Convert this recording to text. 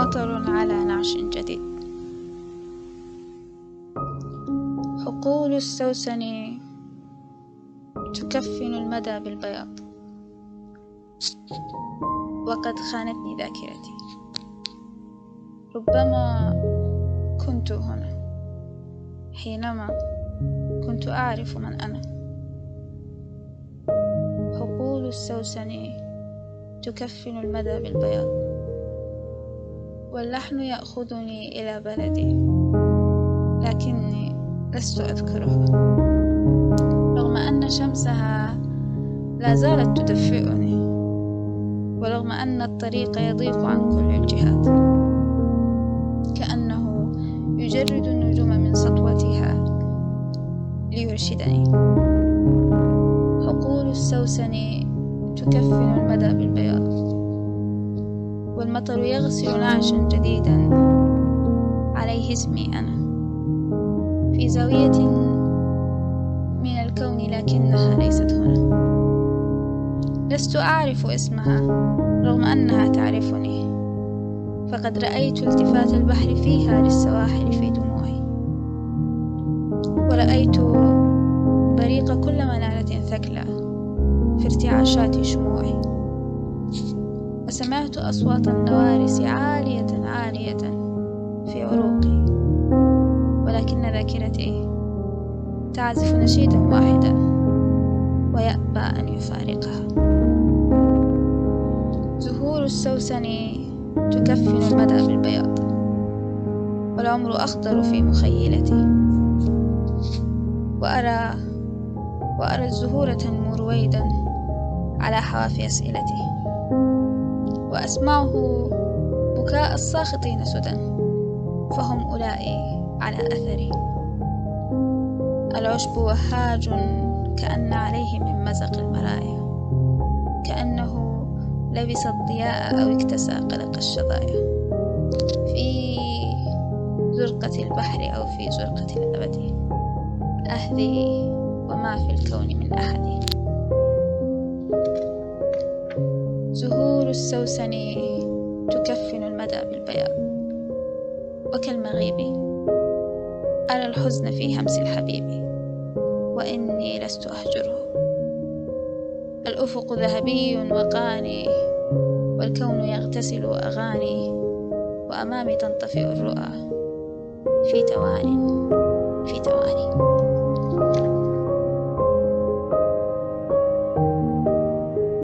مطر على نعش جديد. حقول السوسن تكفن المدى بالبياض. وقد خانتني ذاكرتي. ربما كنت هنا. حينما كنت أعرف من أنا. حقول السوسن تكفن المدى بالبياض. واللحن يأخذني إلى بلدي لكني لست أذكرها رغم أن شمسها لا زالت تدفئني ورغم أن الطريق يضيق عن كل الجهات كأنه يجرد النجوم من سطوتها ليرشدني. حقول السوسن تكفن المدى بالبياض. والمطر يغسل نعشا جديدا. عليه اسمي أنا. في زاوية من الكون لكنها ليست هنا. لست أعرف اسمها رغم أنها تعرفني. فقد رأيت التفات البحر فيها للسواحل في دموعي. ورأيت بريق كل منارة ثكلى في ارتعاشات شموعي. وسمعت أصوات النوارس عالية عالية في عروقي. ولكن ذاكرتي تعزف نشيدا واحدا ويأبى أن يفارقها. زهور السوسن تكفن المدى بالبياض والعمر أخضر في مخيلتي. وأرى وأرى الزهور تنمو رويدا على حواف أسئلتي. وأسمعه بكاء الساخطين سدى فهم أولئي على أثري. العشب وهاج كأن عليه من مزق المرايا كأنه لبس الضياء أو اكتسى قلق الشظايا. في زرقة البحر أو في زرقة الأبد أهذي وما في الكون من أحد. السوسن تكفن المدى بالبياض. وكالمغيب أرى الحزن في همس الحبيب وإني لست أهجره. الأفق ذهبي وقاني والكون يغتسل أغاني وأمامي تنطفئ الرؤى. في توان في تواني